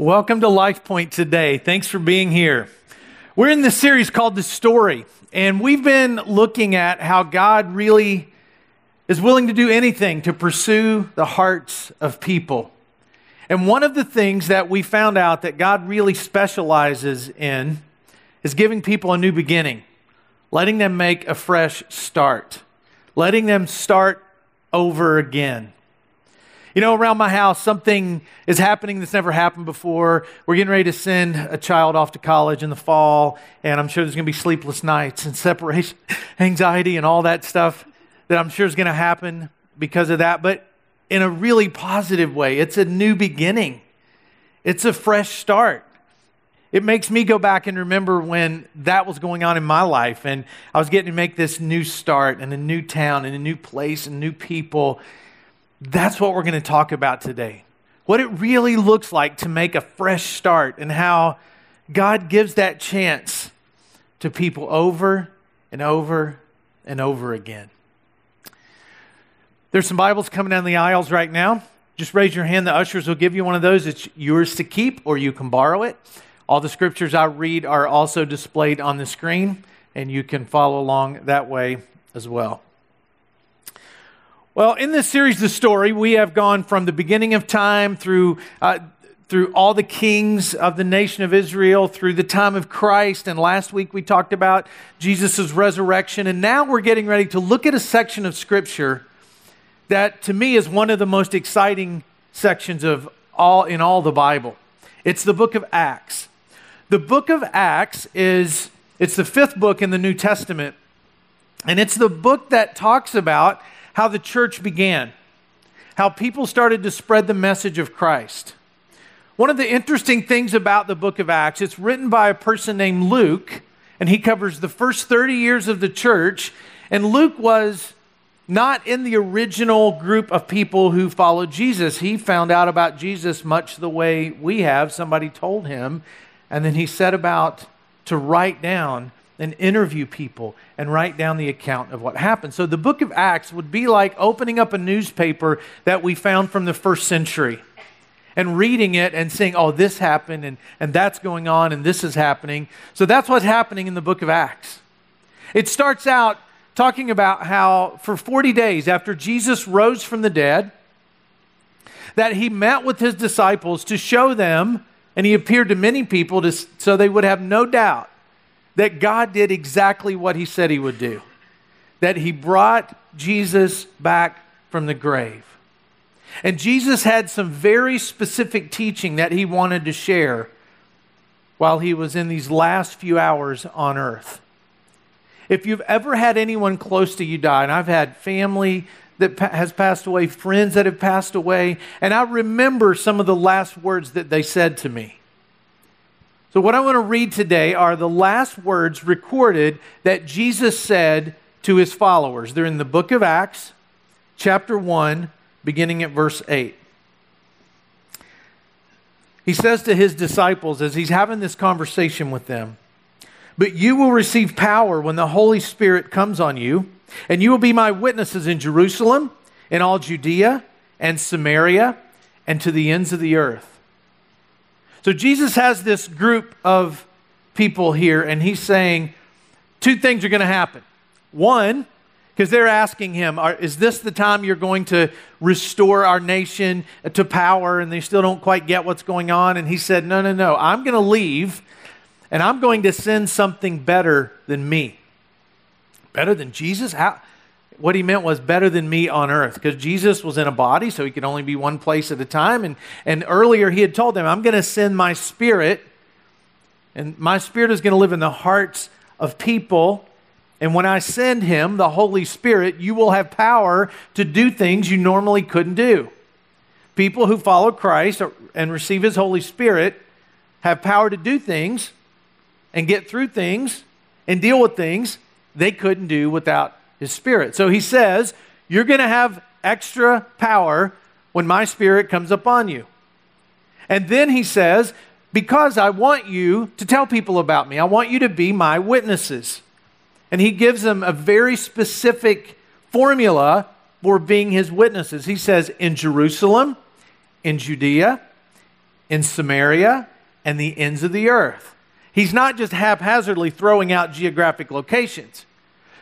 Welcome to Life Point today. Thanks for being here. We're in this series called The Story, and we've been looking at how God really is willing to do anything to pursue the hearts of people. And one of the things that we found out that God really specializes in is giving people a new beginning, letting them make a fresh start, letting them start over again. You know, around my house, something is happening that's never happened before. We're getting ready to send a child off to college in the fall, and I'm sure there's going to be sleepless nights and separation anxiety and all that stuff that I'm sure is going to happen because of that, but in a really positive way. It's a new beginning, it's a fresh start. It makes me go back and remember when that was going on in my life, and I was getting to make this new start in a new town, in a new place, and new people that's what we're going to talk about today. What it really looks like to make a fresh start and how God gives that chance to people over and over and over again. There's some Bibles coming down the aisles right now. Just raise your hand. The ushers will give you one of those. It's yours to keep, or you can borrow it. All the scriptures I read are also displayed on the screen, and you can follow along that way as well. Well, in this series, The Story, we have gone from the beginning of time through, uh, through all the kings of the nation of Israel, through the time of Christ. And last week we talked about Jesus' resurrection. And now we're getting ready to look at a section of Scripture that to me is one of the most exciting sections of all in all the Bible. It's the book of Acts. The book of Acts is it's the fifth book in the New Testament. And it's the book that talks about how the church began, how people started to spread the message of Christ. One of the interesting things about the book of Acts, it's written by a person named Luke, and he covers the first 30 years of the church. And Luke was not in the original group of people who followed Jesus. He found out about Jesus much the way we have. Somebody told him, and then he set about to write down and interview people and write down the account of what happened. So the book of Acts would be like opening up a newspaper that we found from the first century and reading it and saying, oh, this happened and, and that's going on and this is happening. So that's what's happening in the book of Acts. It starts out talking about how for 40 days after Jesus rose from the dead, that he met with his disciples to show them, and he appeared to many people to, so they would have no doubt that God did exactly what he said he would do, that he brought Jesus back from the grave. And Jesus had some very specific teaching that he wanted to share while he was in these last few hours on earth. If you've ever had anyone close to you die, and I've had family that has passed away, friends that have passed away, and I remember some of the last words that they said to me. So, what I want to read today are the last words recorded that Jesus said to his followers. They're in the book of Acts, chapter 1, beginning at verse 8. He says to his disciples as he's having this conversation with them, But you will receive power when the Holy Spirit comes on you, and you will be my witnesses in Jerusalem, in all Judea and Samaria, and to the ends of the earth. So Jesus has this group of people here, and he's saying two things are going to happen. One, because they're asking him, Is this the time you're going to restore our nation to power? And they still don't quite get what's going on. And he said, No, no, no. I'm going to leave, and I'm going to send something better than me. Better than Jesus? How? What he meant was better than me on earth because Jesus was in a body, so he could only be one place at a time. And, and earlier he had told them, I'm going to send my spirit, and my spirit is going to live in the hearts of people. And when I send him, the Holy Spirit, you will have power to do things you normally couldn't do. People who follow Christ and receive his Holy Spirit have power to do things and get through things and deal with things they couldn't do without his spirit. So he says, You're going to have extra power when my spirit comes upon you. And then he says, Because I want you to tell people about me, I want you to be my witnesses. And he gives them a very specific formula for being his witnesses. He says, In Jerusalem, in Judea, in Samaria and the ends of the earth. He's not just haphazardly throwing out geographic locations.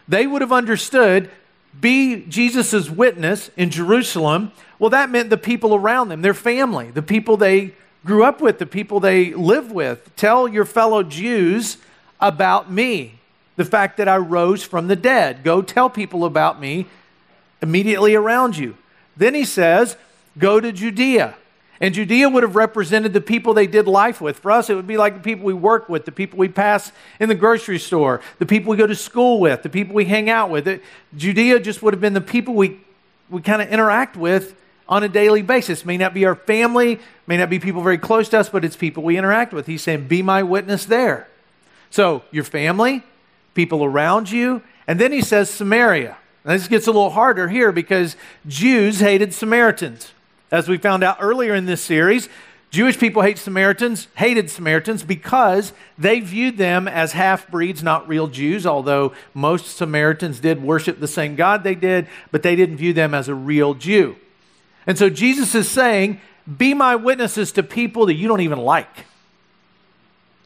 They would have understood be Jesus' witness in Jerusalem. Well, that meant the people around them, their family, the people they grew up with, the people they live with. Tell your fellow Jews about me, the fact that I rose from the dead. Go tell people about me immediately around you. Then he says, Go to Judea. And Judea would have represented the people they did life with. For us, it would be like the people we work with, the people we pass in the grocery store, the people we go to school with, the people we hang out with. It, Judea just would have been the people we, we kind of interact with on a daily basis. May not be our family, may not be people very close to us, but it's people we interact with. He's saying, Be my witness there. So, your family, people around you, and then he says Samaria. Now, this gets a little harder here because Jews hated Samaritans. As we found out earlier in this series, Jewish people hate Samaritans, hated Samaritans because they viewed them as half breeds, not real Jews, although most Samaritans did worship the same God they did, but they didn't view them as a real Jew. And so Jesus is saying, Be my witnesses to people that you don't even like.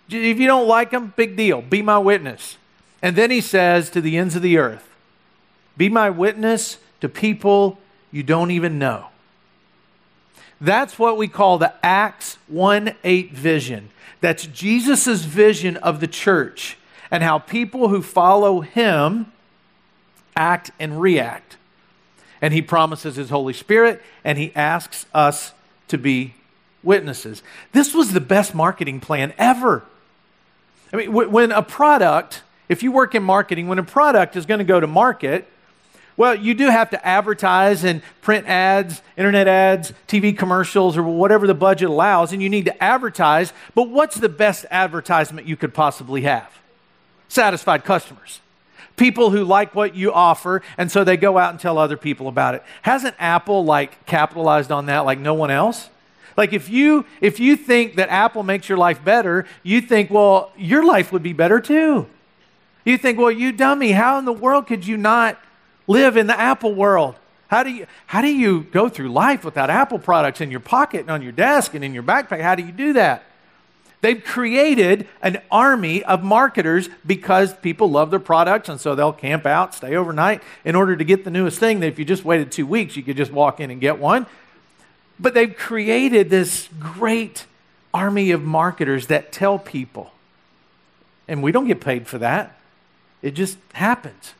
If you don't like them, big deal. Be my witness. And then he says to the ends of the earth, Be my witness to people you don't even know. That's what we call the Acts 1 8 vision. That's Jesus' vision of the church and how people who follow him act and react. And he promises his Holy Spirit and he asks us to be witnesses. This was the best marketing plan ever. I mean, when a product, if you work in marketing, when a product is going to go to market, well, you do have to advertise and print ads, internet ads, TV commercials, or whatever the budget allows, and you need to advertise. But what's the best advertisement you could possibly have? Satisfied customers. People who like what you offer, and so they go out and tell other people about it. Hasn't Apple like capitalized on that like no one else? Like if you if you think that Apple makes your life better, you think, well, your life would be better too. You think, well, you dummy, how in the world could you not live in the Apple world. How do you how do you go through life without Apple products in your pocket and on your desk and in your backpack? How do you do that? They've created an army of marketers because people love their products and so they'll camp out, stay overnight in order to get the newest thing that if you just waited 2 weeks you could just walk in and get one. But they've created this great army of marketers that tell people. And we don't get paid for that. It just happens.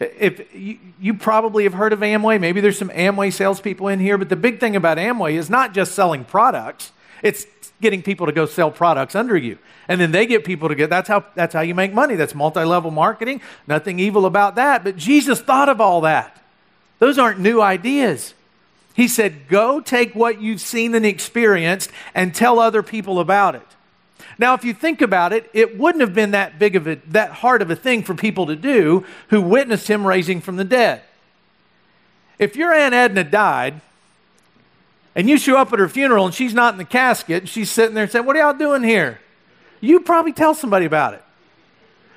If you, you, probably have heard of Amway, maybe there's some Amway salespeople in here, but the big thing about Amway is not just selling products; it's getting people to go sell products under you, and then they get people to get. That's how that's how you make money. That's multi-level marketing. Nothing evil about that. But Jesus thought of all that. Those aren't new ideas. He said, "Go take what you've seen and experienced, and tell other people about it." Now, if you think about it, it wouldn't have been that big of a, that hard of a thing for people to do who witnessed him raising from the dead. If your Aunt Edna died, and you show up at her funeral and she's not in the casket, and she's sitting there and saying, What are y'all doing here? You'd probably tell somebody about it.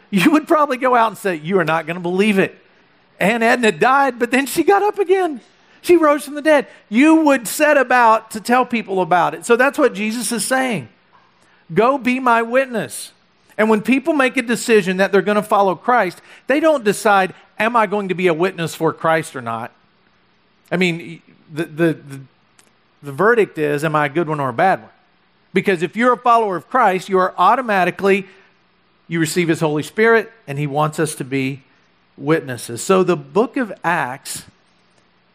You would probably go out and say, You are not going to believe it. Aunt Edna died, but then she got up again. She rose from the dead. You would set about to tell people about it. So that's what Jesus is saying. Go be my witness. And when people make a decision that they're going to follow Christ, they don't decide, am I going to be a witness for Christ or not? I mean, the, the, the, the, verdict is, am I a good one or a bad one? Because if you're a follower of Christ, you are automatically, you receive his Holy Spirit, and he wants us to be witnesses. So the book of Acts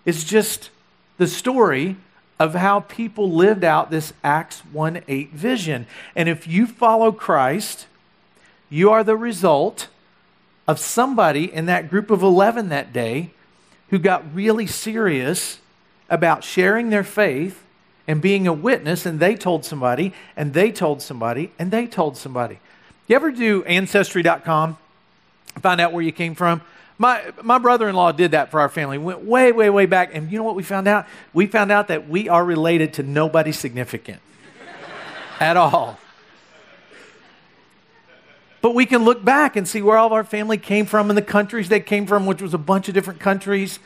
is just the story of how people lived out this Acts 1 8 vision. And if you follow Christ, you are the result of somebody in that group of 11 that day who got really serious about sharing their faith and being a witness, and they told somebody, and they told somebody, and they told somebody. You ever do Ancestry.com? Find out where you came from? My, my brother in law did that for our family. Went way, way, way back. And you know what we found out? We found out that we are related to nobody significant at all. But we can look back and see where all of our family came from and the countries they came from, which was a bunch of different countries.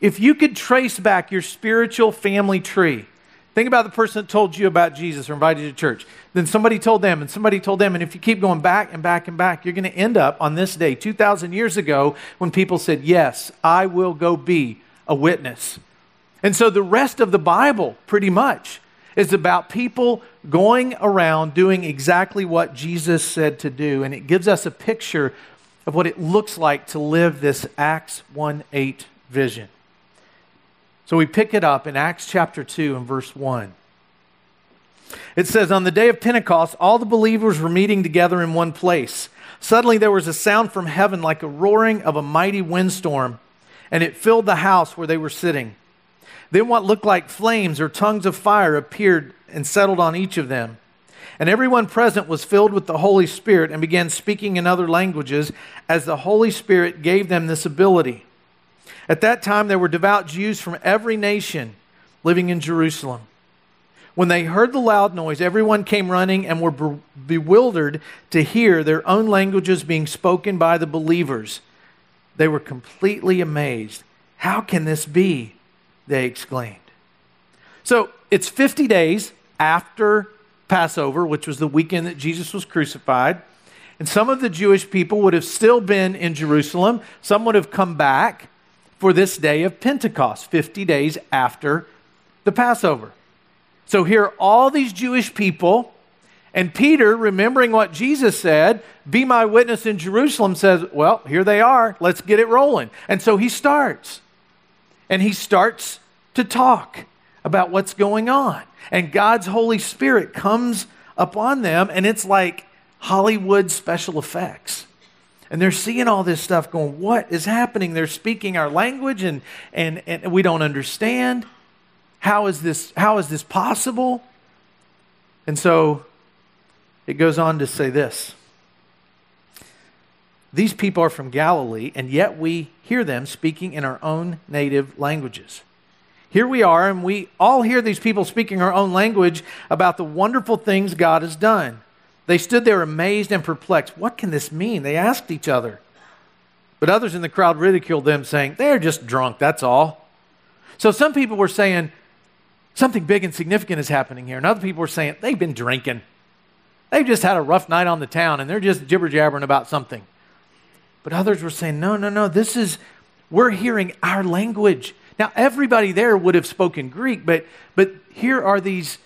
If you could trace back your spiritual family tree Think about the person that told you about Jesus or invited you to church. Then somebody told them, and somebody told them. And if you keep going back and back and back, you're going to end up on this day, 2,000 years ago, when people said, Yes, I will go be a witness. And so the rest of the Bible, pretty much, is about people going around doing exactly what Jesus said to do. And it gives us a picture of what it looks like to live this Acts 1 8 vision. So we pick it up in Acts chapter 2 and verse 1. It says, On the day of Pentecost, all the believers were meeting together in one place. Suddenly there was a sound from heaven like a roaring of a mighty windstorm, and it filled the house where they were sitting. Then what looked like flames or tongues of fire appeared and settled on each of them. And everyone present was filled with the Holy Spirit and began speaking in other languages as the Holy Spirit gave them this ability. At that time, there were devout Jews from every nation living in Jerusalem. When they heard the loud noise, everyone came running and were bewildered to hear their own languages being spoken by the believers. They were completely amazed. How can this be? They exclaimed. So it's 50 days after Passover, which was the weekend that Jesus was crucified. And some of the Jewish people would have still been in Jerusalem, some would have come back for this day of Pentecost, 50 days after the Passover. So here are all these Jewish people, and Peter, remembering what Jesus said, be my witness in Jerusalem, says, Well, here they are. Let's get it rolling. And so he starts. And he starts to talk about what's going on. And God's Holy Spirit comes upon them, and it's like Hollywood special effects and they're seeing all this stuff going, what is happening? They're speaking our language and, and, and we don't understand. How is this, how is this possible? And so it goes on to say this. These people are from Galilee, and yet we hear them speaking in our own native languages. Here we are, and we all hear these people speaking our own language about the wonderful things God has done. They stood there amazed and perplexed. What can this mean? They asked each other. But others in the crowd ridiculed them, saying, They're just drunk, that's all. So some people were saying, Something big and significant is happening here. And other people were saying, They've been drinking. They've just had a rough night on the town and they're just jibber jabbering about something. But others were saying, No, no, no, this is, we're hearing our language. Now, everybody there would have spoken Greek, but, but here are these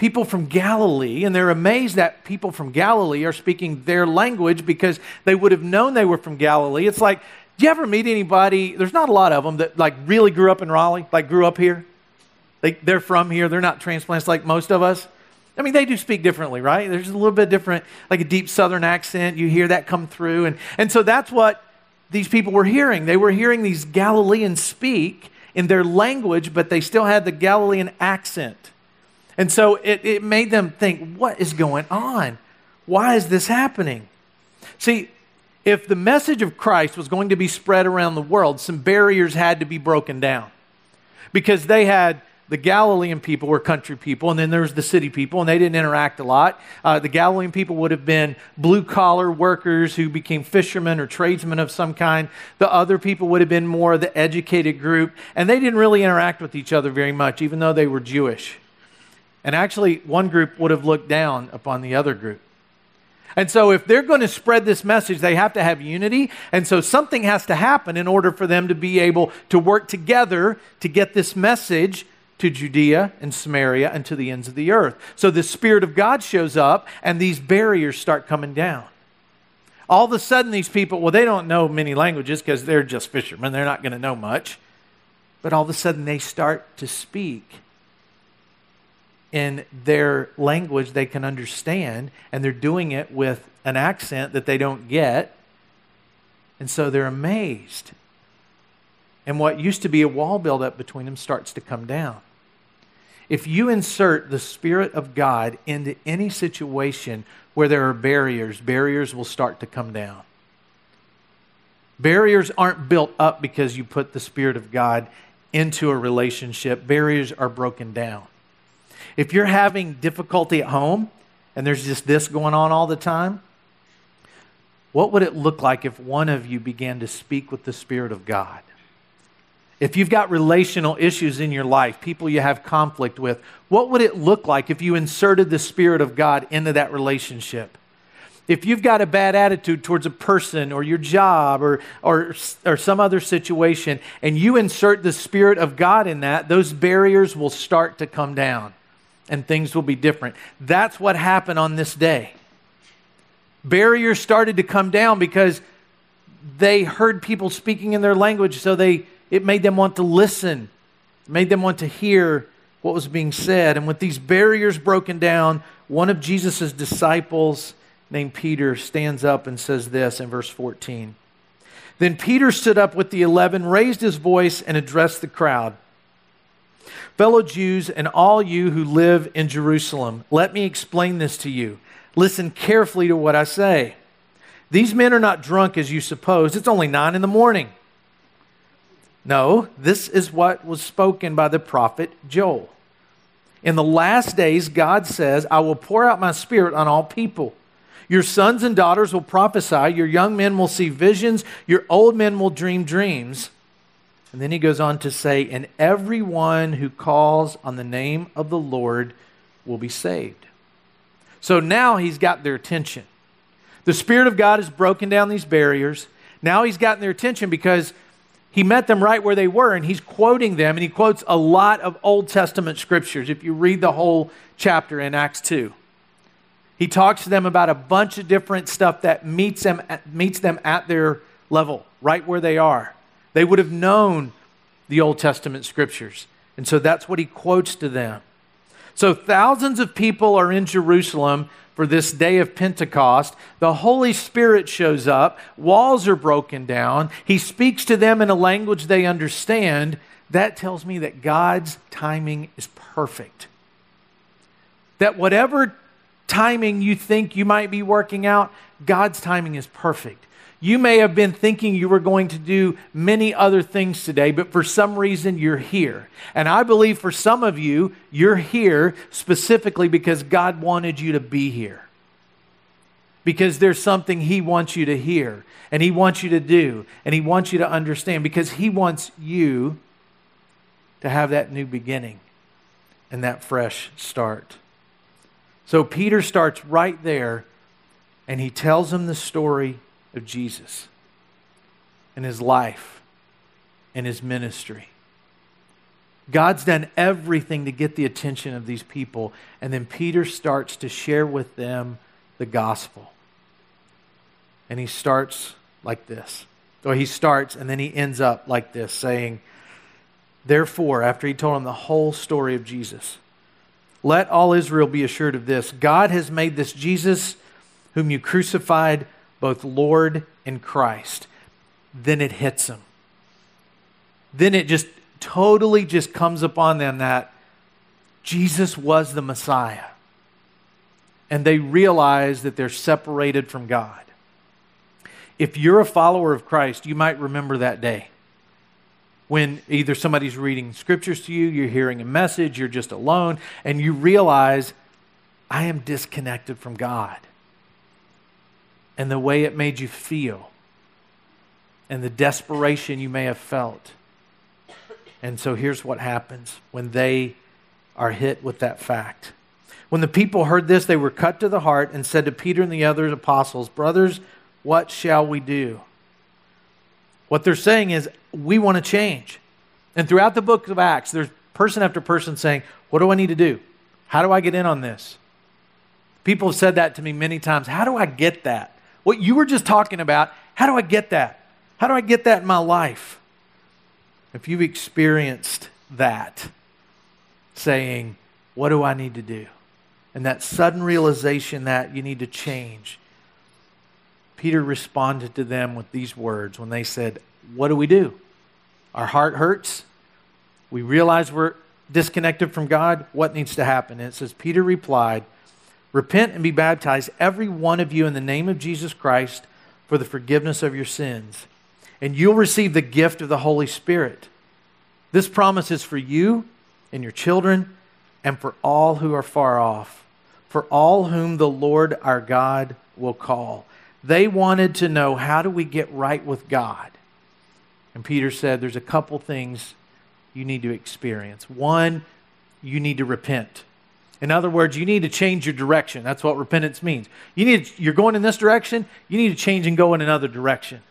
people from Galilee, and they're amazed that people from Galilee are speaking their language because they would have known they were from Galilee. It's like, do you ever meet anybody? There's not a lot of them that like really grew up in Raleigh, like grew up here. They, they're from here. They're not transplants like most of us. I mean, they do speak differently, right? There's a little bit different, like a deep southern accent. You hear that come through. And, and so that's what these people were hearing. They were hearing these Galileans speak in their language, but they still had the Galilean accent. And so it, it made them think, what is going on? Why is this happening? See, if the message of Christ was going to be spread around the world, some barriers had to be broken down. Because they had the Galilean people were country people, and then there was the city people, and they didn't interact a lot. Uh, the Galilean people would have been blue collar workers who became fishermen or tradesmen of some kind. The other people would have been more the educated group, and they didn't really interact with each other very much, even though they were Jewish. And actually, one group would have looked down upon the other group. And so, if they're going to spread this message, they have to have unity. And so, something has to happen in order for them to be able to work together to get this message to Judea and Samaria and to the ends of the earth. So, the Spirit of God shows up, and these barriers start coming down. All of a sudden, these people, well, they don't know many languages because they're just fishermen. They're not going to know much. But all of a sudden, they start to speak in their language they can understand, and they're doing it with an accent that they don't get. And so they're amazed. And what used to be a wall buildup between them starts to come down. If you insert the Spirit of God into any situation where there are barriers, barriers will start to come down. Barriers aren't built up because you put the Spirit of God into a relationship, barriers are broken down. If you're having difficulty at home and there's just this going on all the time, what would it look like if one of you began to speak with the Spirit of God? If you've got relational issues in your life, people you have conflict with, what would it look like if you inserted the Spirit of God into that relationship? If you've got a bad attitude towards a person or your job or, or, or some other situation, and you insert the Spirit of God in that, those barriers will start to come down and things will be different. That's what happened on this day. Barriers started to come down because they heard people speaking in their language, so they it made them want to listen, it made them want to hear what was being said. And with these barriers broken down, one of Jesus' disciples named Peter stands up and says this in verse 14. Then Peter stood up with the eleven, raised his voice, and addressed the crowd. Fellow Jews and all you who live in Jerusalem, let me explain this to you. Listen carefully to what I say. These men are not drunk as you suppose. It's only nine in the morning. No, this is what was spoken by the prophet Joel. In the last days, God says, I will pour out my spirit on all people. Your sons and daughters will prophesy, your young men will see visions, your old men will dream dreams. And then he goes on to say, And everyone who calls on the name of the Lord will be saved. So now he's got their attention. The Spirit of God has broken down these barriers. Now he's gotten their attention because he met them right where they were, and he's quoting them, and he quotes a lot of Old Testament scriptures if you read the whole chapter in Acts 2. He talks to them about a bunch of different stuff that meets them, meets them at their level, right where they are. They would have known the Old Testament scriptures, and so that's what he quotes to them. So thousands of people are in Jerusalem for this day of Pentecost. The Holy Spirit shows up, walls are broken down, He speaks to them in a language they understand. That tells me that God's timing is perfect. That whatever timing you think you might be working out, God's timing is perfect. You may have been thinking you were going to do many other things today, but for some reason you're here. And I believe for some of you, you're here specifically because God wanted you to be here. Because there's something He wants you to hear, and He wants you to do, and He wants you to understand, because He wants you to have that new beginning and that fresh start. So Peter starts right there, and he tells him the story of Jesus and his life and his ministry. God's done everything to get the attention of these people, and then Peter starts to share with them the gospel. And he starts like this. Or he starts and then he ends up like this, saying, Therefore, after he told them the whole story of Jesus, let all Israel be assured of this God has made this Jesus, whom you crucified, both Lord and Christ, then it hits them. Then it just totally just comes upon them that Jesus was the Messiah. And they realize that they're separated from God. If you're a follower of Christ, you might remember that day when either somebody's reading scriptures to you, you're hearing a message, you're just alone, and you realize, I am disconnected from God and the way it made you feel and the desperation you may have felt. And so here's what happens when they are hit with that fact. When the people heard this, they were cut to the heart and said to Peter and the other apostles, Brothers, what shall we do? What they're saying is, we want to change. And throughout the book of Acts, there's person after person saying, What do I need to do? How do I get in on this? People have said that to me many times. How do I get that? What you were just talking about, how do I get that? How do I get that in my life? If you've experienced that, saying, What do I need to do? And that sudden realization that you need to change. Peter responded to them with these words when they said, What do we do? Our heart hurts. We realize we're disconnected from God. What needs to happen? And it says, Peter replied, Repent and be baptized, every one of you, in the name of Jesus Christ for the forgiveness of your sins, and you'll receive the gift of the Holy Spirit. This promise is for you and your children and for all who are far off, for all whom the Lord our God will call. They wanted to know how do we get right with God? And Peter said, There's a couple things you need to experience. One, you need to repent. In other words, you need to change your direction. That's what repentance means. You need, you're going in this direction, you need to change and go in another direction.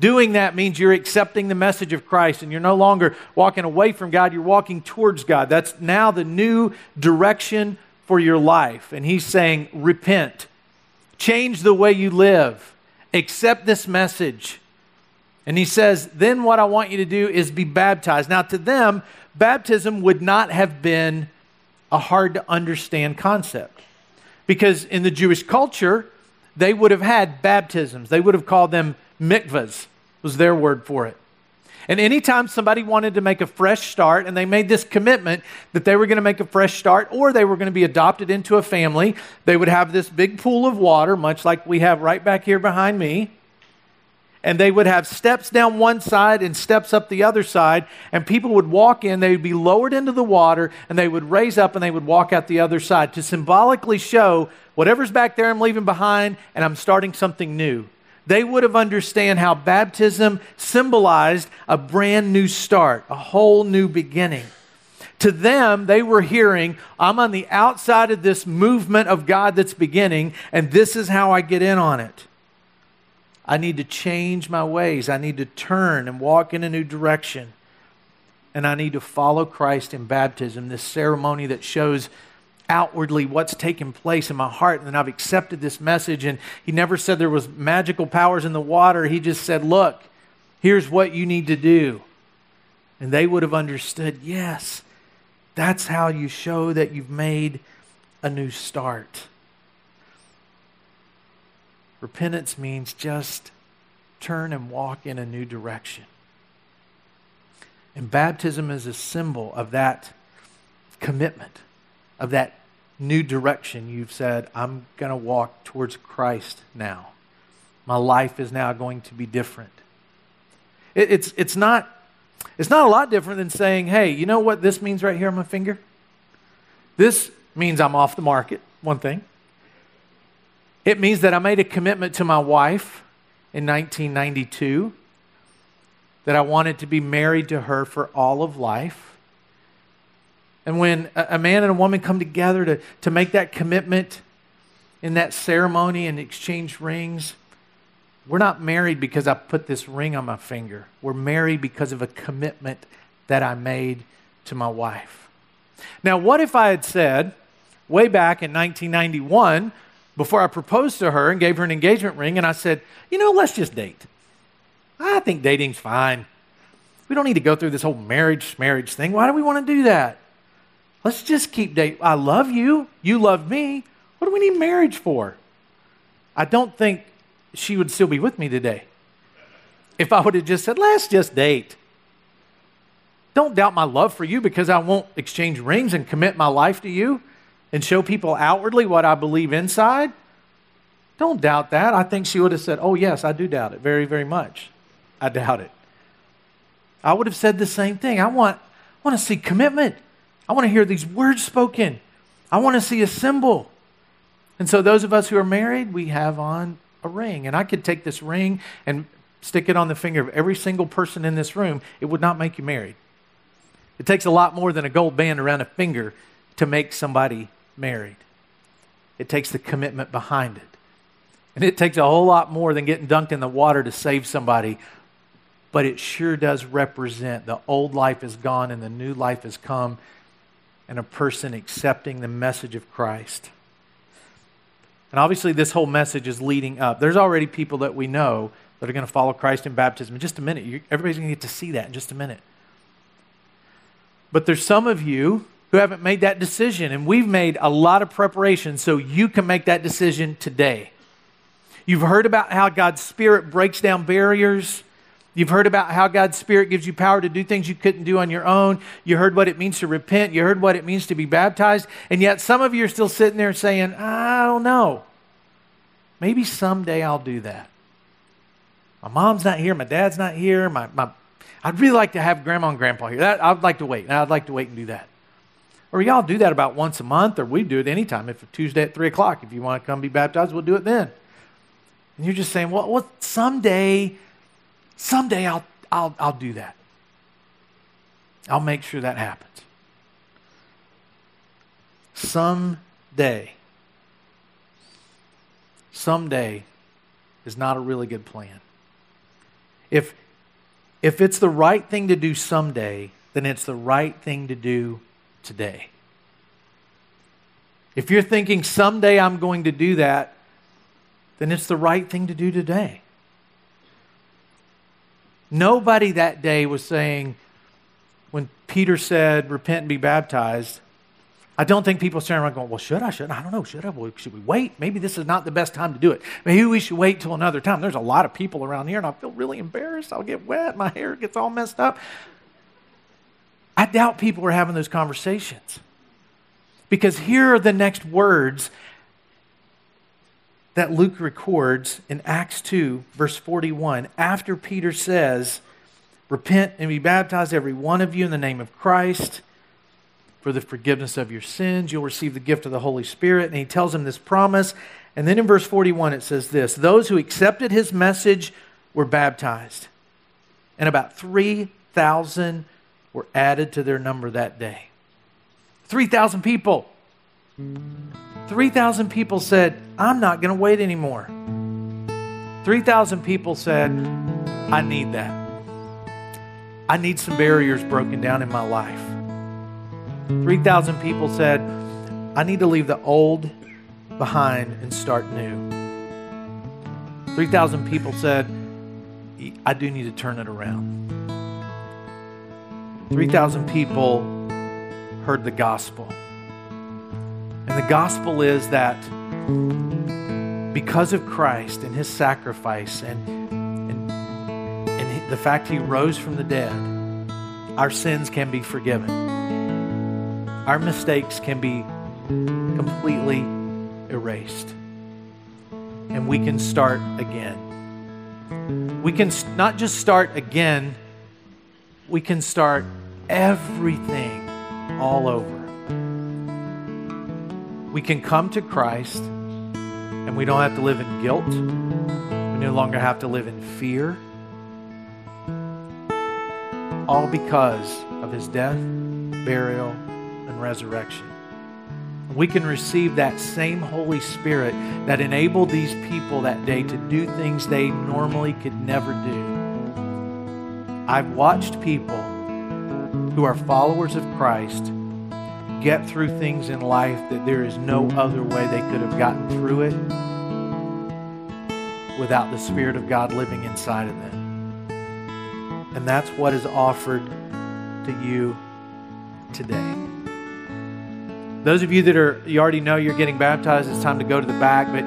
Doing that means you're accepting the message of Christ and you're no longer walking away from God, you're walking towards God. That's now the new direction for your life. And He's saying, repent, change the way you live, accept this message. And He says, then what I want you to do is be baptized. Now, to them, baptism would not have been a hard to understand concept because in the Jewish culture, they would have had baptisms, they would have called them mikvahs was their word for it. And anytime somebody wanted to make a fresh start and they made this commitment that they were going to make a fresh start or they were going to be adopted into a family, they would have this big pool of water, much like we have right back here behind me. And they would have steps down one side and steps up the other side. And people would walk in, they would be lowered into the water, and they would raise up and they would walk out the other side to symbolically show whatever's back there I'm leaving behind and I'm starting something new they would have understand how baptism symbolized a brand new start, a whole new beginning. To them, they were hearing, I'm on the outside of this movement of God that's beginning, and this is how I get in on it. I need to change my ways. I need to turn and walk in a new direction. And I need to follow Christ in baptism, this ceremony that shows outwardly what's taken place in my heart and then I've accepted this message and he never said there was magical powers in the water he just said look here's what you need to do and they would have understood yes that's how you show that you've made a new start repentance means just turn and walk in a new direction and baptism is a symbol of that commitment of that new direction. You've said, I'm going to walk towards Christ now. My life is now going to be different. It, it's, it's, not, it's not a lot different than saying, hey, you know what this means right here on my finger? This means I'm off the market, one thing. It means that I made a commitment to my wife in 1992 that I wanted to be married to her for all of life. And when a man and a woman come together to, to make that commitment in that ceremony and exchange rings, we're not married because I put this ring on my finger. We're married because of a commitment that I made to my wife. Now, what if I had said, way back in 1991, before I proposed to her and gave her an engagement ring, and I said, you know, let's just date. I think dating's fine. We don't need to go through this whole marriage marriage thing. Why do we want to do that? Let's just keep dating. I love you. You love me. What do we need marriage for? I don't think she would still be with me today. If I would have just said, let's just date. Don't doubt my love for you because I won't exchange rings and commit my life to you and show people outwardly what I believe inside. Don't doubt that. I think she would have said, Oh, yes, I do doubt it very, very much. I doubt it. I would have said the same thing. I want, I want to see commitment. I want to hear these words spoken. I want to see a symbol. And so, those of us who are married, we have on a ring. And I could take this ring and stick it on the finger of every single person in this room. It would not make you married. It takes a lot more than a gold band around a finger to make somebody married. It takes the commitment behind it. And it takes a whole lot more than getting dunked in the water to save somebody. But it sure does represent the old life is gone and the new life has come and a person accepting the message of Christ. And obviously, this whole message is leading up. There's already people that we know that are going to follow Christ in baptism. In just a minute, everybody's going to get to see that in just a minute. But there's some of you who haven't made that decision, and we've made a lot of preparation so you can make that decision today. You've heard about how God's Spirit breaks down barriers You've heard about how God's Spirit gives you power to do things you couldn't do on your own. You heard what it means to repent. You heard what it means to be baptized. And yet, some of you are still sitting there saying, I don't know. Maybe someday I'll do that. My mom's not here. My dad's not here. My, my, I'd really like to have grandma and grandpa here. That, I'd like to wait. I'd like to wait and do that. Or y'all do that about once a month, or we do it anytime. If Tuesday at 3 o'clock, if you want to come be baptized, we'll do it then. And you're just saying, well, well someday someday I'll, I'll, I'll do that. I'll make sure that happens. Someday, someday is not a really good plan. If, if it's the right thing to do someday, then it's the right thing to do today. If you're thinking someday I'm going to do that, then it's the right thing to do today. Nobody that day was saying, when Peter said, repent and be baptized, I don't think people standing around going, well, should I? Should I? I don't know. Should I? Should we wait? Maybe this is not the best time to do it. Maybe we should wait till another time. There's a lot of people around here, and I feel really embarrassed. I'll get wet. My hair gets all messed up. I doubt people were having those conversations. Because here are the next words that Luke records in Acts 2, verse 41. After Peter says, Repent and be baptized, every one of you, in the name of Christ for the forgiveness of your sins. You'll receive the gift of the Holy Spirit. And he tells him this promise. And then in verse 41, it says this Those who accepted his message were baptized. And about 3,000 were added to their number that day. 3,000 people. 3,000 people said, I'm not going to wait anymore. 3,000 people said, I need that. I need some barriers broken down in my life. 3,000 people said, I need to leave the old behind and start new. 3,000 people said, I do need to turn it around. 3,000 people heard the gospel. And the gospel is that because of Christ and his sacrifice and, and, and the fact he rose from the dead, our sins can be forgiven. Our mistakes can be completely erased. And we can start again. We can not just start again, we can start everything all over we can come to Christ and we don't have to live in guilt. We no longer have to live in fear. All because of his death, burial, and resurrection. We can receive that same Holy Spirit that enabled these people that day to do things they normally could never do. I've watched people who are followers of Christ get through things in life that there is no other way they could have gotten through it without the Spirit of God living inside of them. And that's what is offered to you today. Those of you that are you already know you're getting baptized, it's time to go to the back, but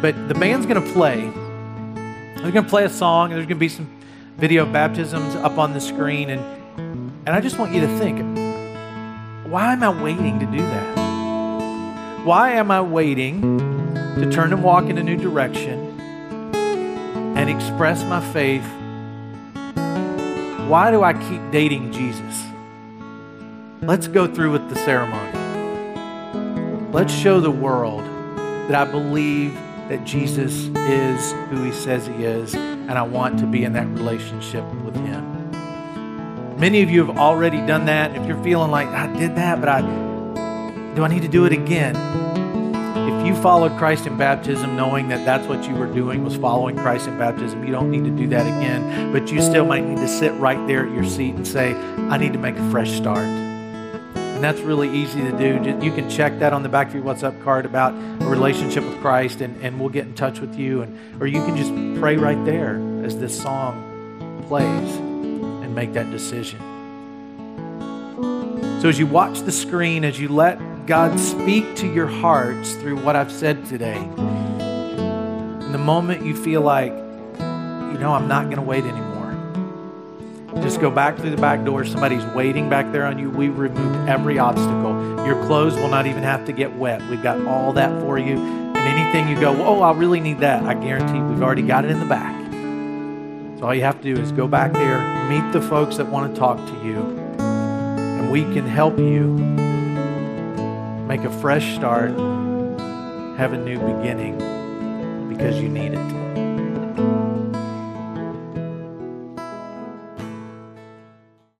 but the band's to play. They're to play a song and there's to be some video baptisms up on the screen and and I just want you to think why am I waiting to do that? Why am I waiting to turn and walk in a new direction and express my faith? Why do I keep dating Jesus? Let's go through with the ceremony. Let's show the world that I believe that Jesus is who he says he is, and I want to be in that relationship with him. Many of you have already done that. If you're feeling like I did that, but I do I need to do it again? If you followed Christ in baptism knowing that that's what you were doing was following Christ in baptism, you don't need to do that again, but you still might need to sit right there at your seat and say, I need to make a fresh start. And that's really easy to do. You can check that on the back of your WhatsApp card about a relationship with Christ, and, and we'll get in touch with you. And, or you can just pray right there as this song plays and make that decision. So, as you watch the screen, as you let God speak to your hearts through what I've said today, in the moment you feel like, you know, I'm not going to wait anymore, just go back through the back door. Somebody's waiting back there on you. We removed every obstacle. Your clothes will not even have to get wet. We've got all that for you. And anything you go, oh, I really need that, I guarantee we've already got it in the back. So all you have to do is go back there, meet the folks that want to talk to you, and we can help you make a fresh start, have a new beginning because you need it.